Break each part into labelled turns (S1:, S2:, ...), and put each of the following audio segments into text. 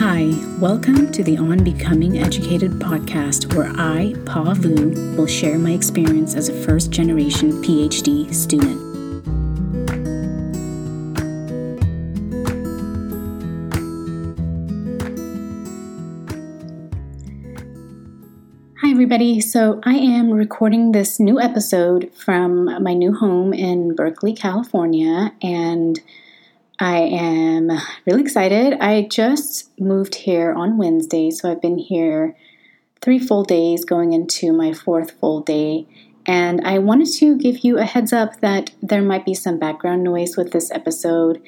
S1: Hi, welcome to the On Becoming Educated podcast, where I, Pa Vu, will share my experience as a first generation PhD student. Hi, everybody. So, I am recording this new episode from my new home in Berkeley, California, and I am really excited. I just moved here on Wednesday, so I've been here three full days going into my fourth full day. And I wanted to give you a heads up that there might be some background noise with this episode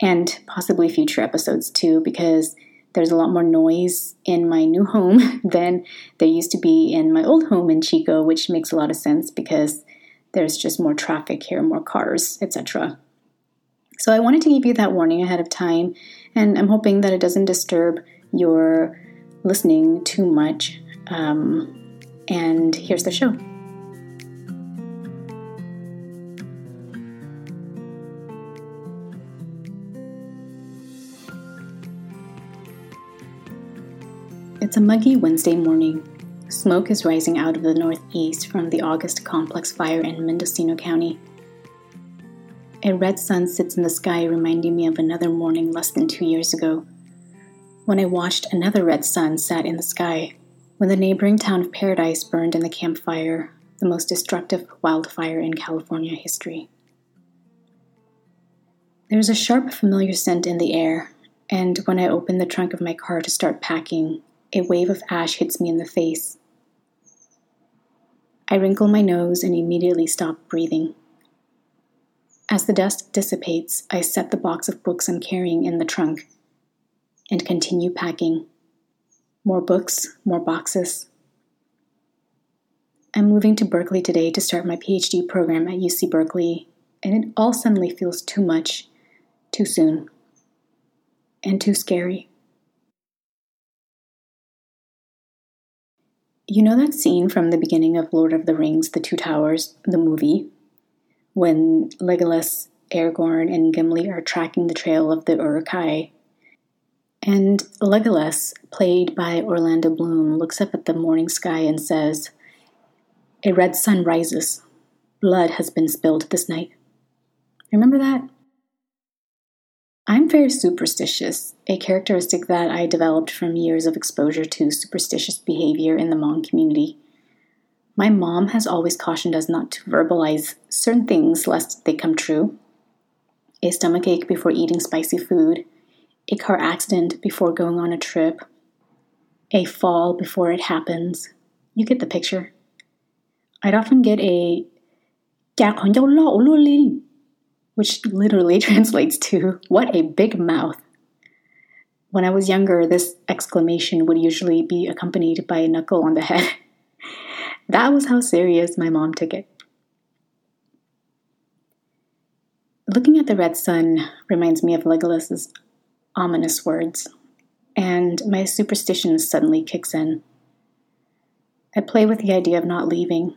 S1: and possibly future episodes too, because there's a lot more noise in my new home than there used to be in my old home in Chico, which makes a lot of sense because there's just more traffic here, more cars, etc. So I wanted to give you that warning ahead of time, and I'm hoping that it doesn't disturb your listening too much. Um, and here's the show. It's a muggy Wednesday morning. Smoke is rising out of the northeast from the August complex fire in Mendocino County. A red sun sits in the sky, reminding me of another morning less than two years ago, when I watched another red sun set in the sky, when the neighboring town of Paradise burned in the Camp Fire, the most destructive wildfire in California history. There's a sharp, familiar scent in the air, and when I open the trunk of my car to start packing, a wave of ash hits me in the face. I wrinkle my nose and immediately stop breathing. As the dust dissipates, I set the box of books I'm carrying in the trunk and continue packing. More books, more boxes. I'm moving to Berkeley today to start my PhD program at UC Berkeley, and it all suddenly feels too much, too soon, and too scary. You know that scene from the beginning of Lord of the Rings, The Two Towers, the movie, when Legolas, Aragorn, and Gimli are tracking the trail of the Uruk-hai. And Legolas, played by Orlando Bloom, looks up at the morning sky and says, A red sun rises. Blood has been spilled this night. Remember that? I'm very superstitious, a characteristic that I developed from years of exposure to superstitious behavior in the Hmong community. My mom has always cautioned us not to verbalize certain things lest they come true. A stomachache before eating spicy food, a car accident before going on a trip, a fall before it happens. You get the picture. I'd often get a which literally translates to what a big mouth. When I was younger, this exclamation would usually be accompanied by a knuckle on the head. That was how serious my mom took it. Looking at the red sun reminds me of Legolas's ominous words, and my superstition suddenly kicks in. I play with the idea of not leaving,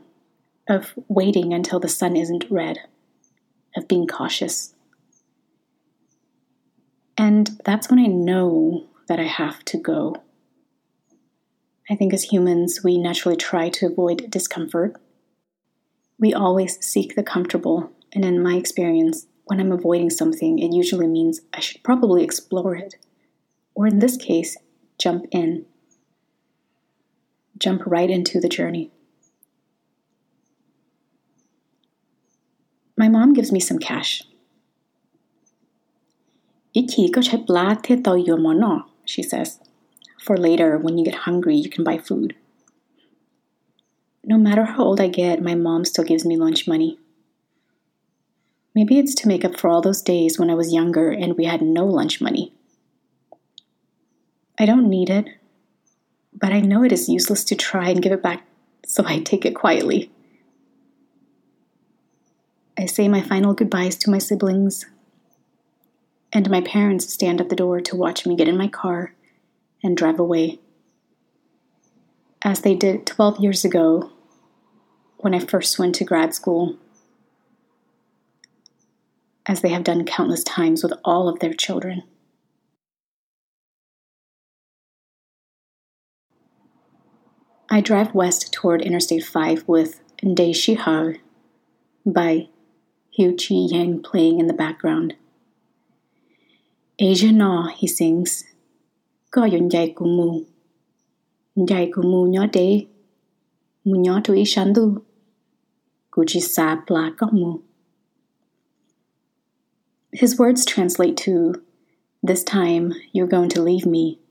S1: of waiting until the sun isn't red, of being cautious. And that's when I know that I have to go. I think as humans, we naturally try to avoid discomfort. We always seek the comfortable, and in my experience, when I'm avoiding something, it usually means I should probably explore it, or in this case, jump in. Jump right into the journey. My mom gives me some cash. She says for later when you get hungry, you can buy food. No matter how old I get, my mom still gives me lunch money. Maybe it's to make up for all those days when I was younger and we had no lunch money. I don't need it, but I know it is useless to try and give it back, so I take it quietly. I say my final goodbyes to my siblings, and my parents stand at the door to watch me get in my car and drive away, as they did 12 years ago when I first went to grad school, as they have done countless times with all of their children. I drive west toward Interstate 5 with Dei Shi Hao by Hu Chi Yang playing in the background. Asia Na, he sings, his words translate to This time you're going to leave me.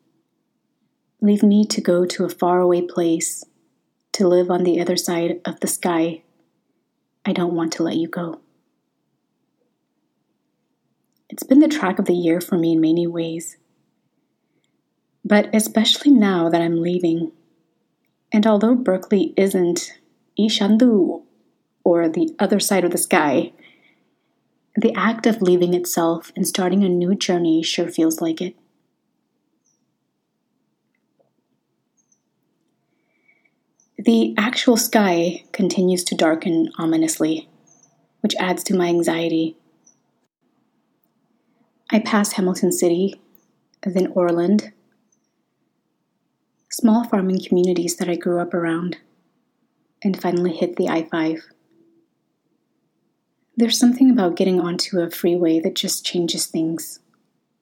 S1: Leave me to go to a faraway place, to live on the other side of the sky. I don't want to let you go. It's been the track of the year for me in many ways. But especially now that I'm leaving. And although Berkeley isn't Ishandu or the other side of the sky, the act of leaving itself and starting a new journey sure feels like it. The actual sky continues to darken ominously, which adds to my anxiety. I pass Hamilton City, then Orland, small farming communities that I grew up around, and finally hit the I 5. There's something about getting onto a freeway that just changes things,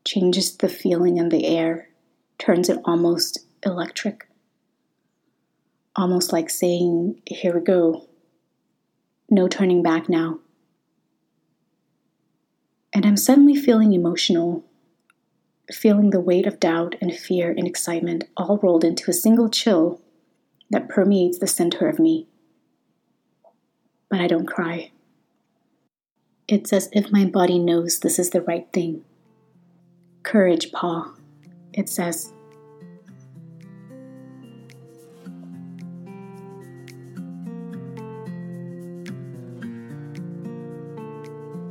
S1: changes the feeling in the air, turns it almost electric almost like saying, Here we go. No turning back now. And I'm suddenly feeling emotional, feeling the weight of doubt and fear and excitement all rolled into a single chill that permeates the center of me. But I don't cry. It's as if my body knows this is the right thing. Courage, Pa, it says.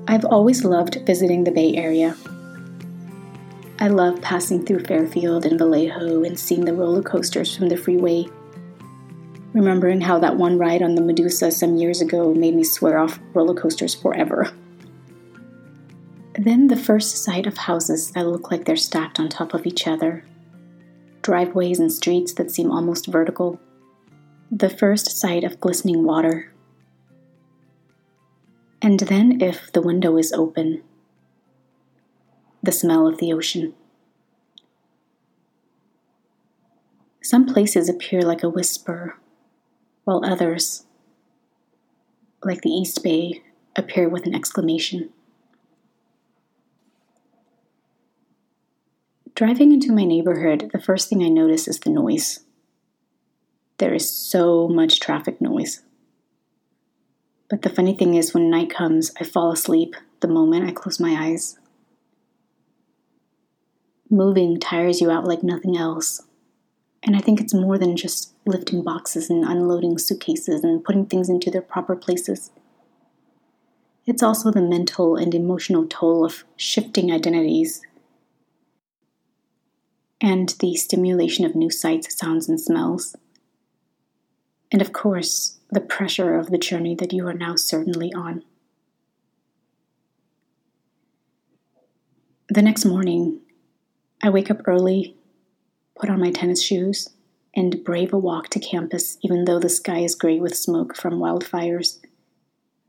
S1: I've always loved visiting the Bay Area. I love passing through Fairfield and Vallejo and seeing the roller coasters from the freeway. Remembering how that one ride on the Medusa some years ago made me swear off roller coasters forever. Then the first sight of houses that look like they're stacked on top of each other, driveways and streets that seem almost vertical, the first sight of glistening water and then, if the window is open, the smell of the ocean. Some places appear like a whisper, while others, like the East Bay, appear with an exclamation. Driving into my neighborhood, the first thing I notice is the noise. There is so much traffic noise. But the funny thing is, when night comes, I fall asleep the moment I close my eyes. Moving tires you out like nothing else. And I think it's more than just lifting boxes and unloading suitcases and putting things into their proper places. It's also the mental and emotional toll of shifting identities and the stimulation of new sights, sounds, and smells. And of course, the pressure of the journey that you are now certainly on. The next morning, I wake up early, put on my tennis shoes, and brave a walk to campus, even though the sky is gray with smoke from wildfires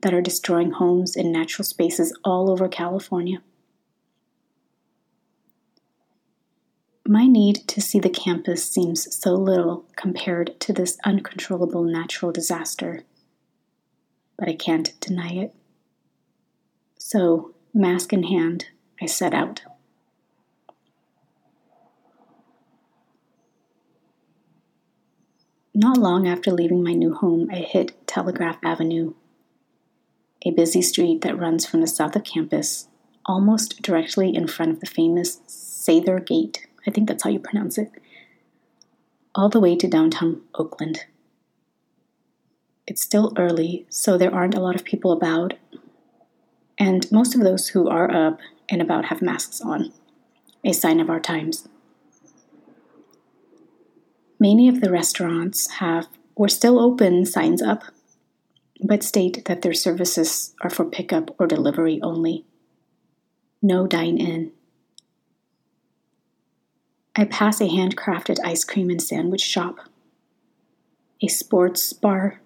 S1: that are destroying homes and natural spaces all over California. My need to see the campus seems so little compared to this uncontrollable natural disaster, but I can't deny it. So, mask in hand, I set out. Not long after leaving my new home, I hit Telegraph Avenue, a busy street that runs from the south of campus, almost directly in front of the famous Sather Gate I think that's how you pronounce it, all the way to downtown Oakland. It's still early, so there aren't a lot of people about, and most of those who are up and about have masks on, a sign of our times. Many of the restaurants have or still open signs up, but state that their services are for pickup or delivery only. No dine in. I pass a handcrafted ice cream and sandwich shop. a sports bar,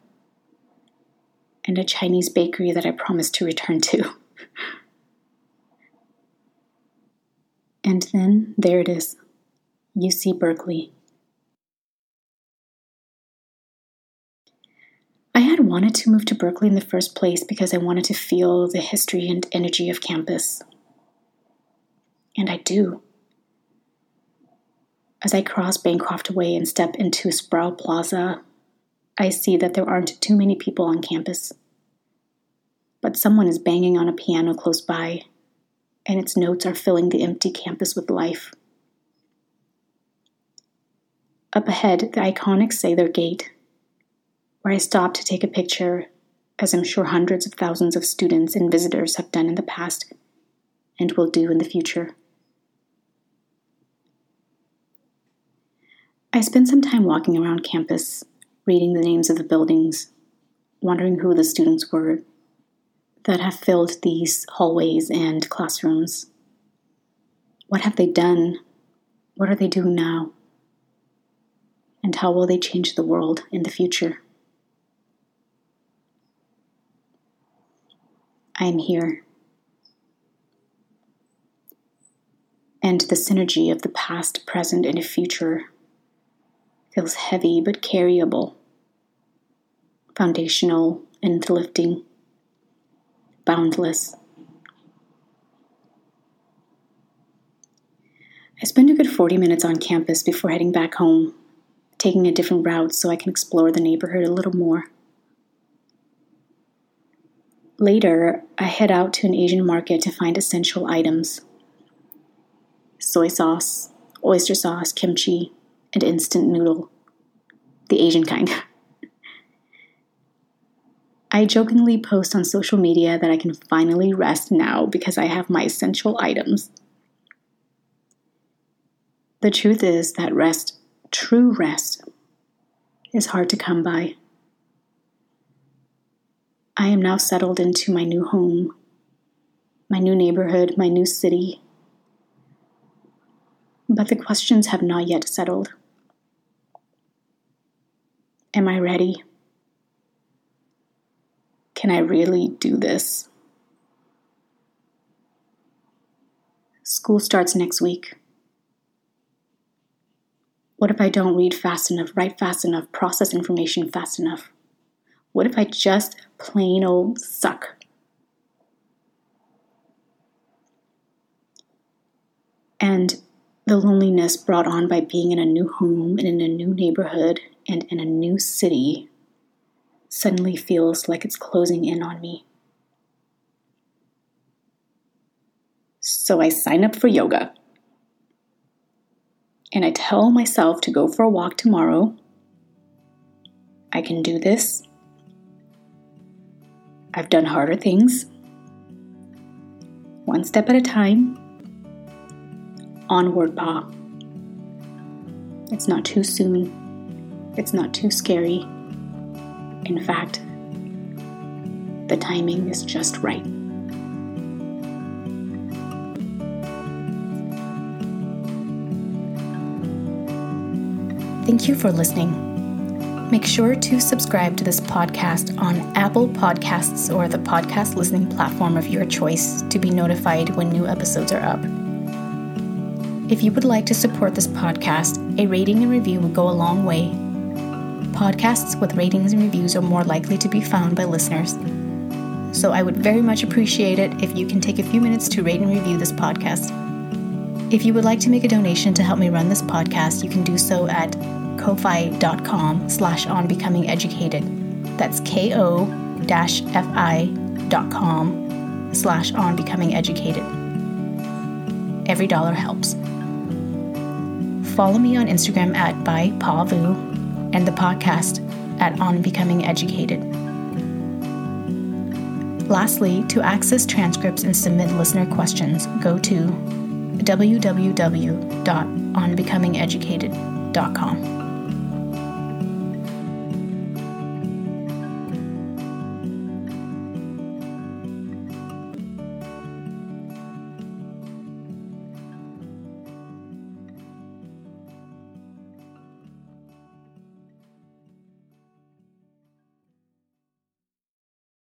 S1: and a Chinese bakery that I promised to return to. and then there it is UC Berkeley. I had wanted to move to Berkeley in the first place because I wanted to feel the history and energy of campus. And I do. As I cross Bancroft Way and step into Sproul Plaza, I see that there aren't too many people on campus. But someone is banging on a piano close by, and its notes are filling the empty campus with life. Up ahead, the iconic Sather Gate where I stopped to take a picture, as I'm sure hundreds of thousands of students and visitors have done in the past and will do in the future. I spent some time walking around campus, reading the names of the buildings, wondering who the students were that have filled these hallways and classrooms. What have they done? What are they doing now? And how will they change the world in the future? I am here. And the synergy of the past, present, and future feels heavy but carryable, foundational and lifting, boundless. I spend a good 40 minutes on campus before heading back home, taking a different route so I can explore the neighborhood a little more. Later, I head out to an Asian market to find essential items soy sauce, oyster sauce, kimchi, and instant noodle. The Asian kind. I jokingly post on social media that I can finally rest now because I have my essential items. The truth is that rest, true rest, is hard to come by. I am now settled into my new home, my new neighborhood, my new city. But the questions have not yet settled. Am I ready? Can I really do this? School starts next week. What if I don't read fast enough, write fast enough, process information fast enough? What if I just plain old suck? And the loneliness brought on by being in a new home and in a new neighborhood and in a new city suddenly feels like it's closing in on me. So I sign up for yoga. And I tell myself to go for a walk tomorrow. I can do this. I've done harder things. One step at a time. Onward, Pa. It's not too soon. It's not too scary. In fact, the timing is just right. Thank you for listening. Make sure to subscribe to this podcast on Apple Podcasts or the podcast listening platform of your choice to be notified when new episodes are up. If you would like to support this podcast, a rating and review would go a long way. Podcasts with ratings and reviews are more likely to be found by listeners. So I would very much appreciate it if you can take a few minutes to rate and review this podcast. If you would like to make a donation to help me run this podcast, you can do so at ko-fi.com slash on becoming educated. That's ko-fi.com slash on becoming educated. Every dollar helps. Follow me on Instagram at by Pavu and the podcast at On Becoming Educated. Lastly, to access transcripts and submit listener questions, go to www.onbecomingeducated.com.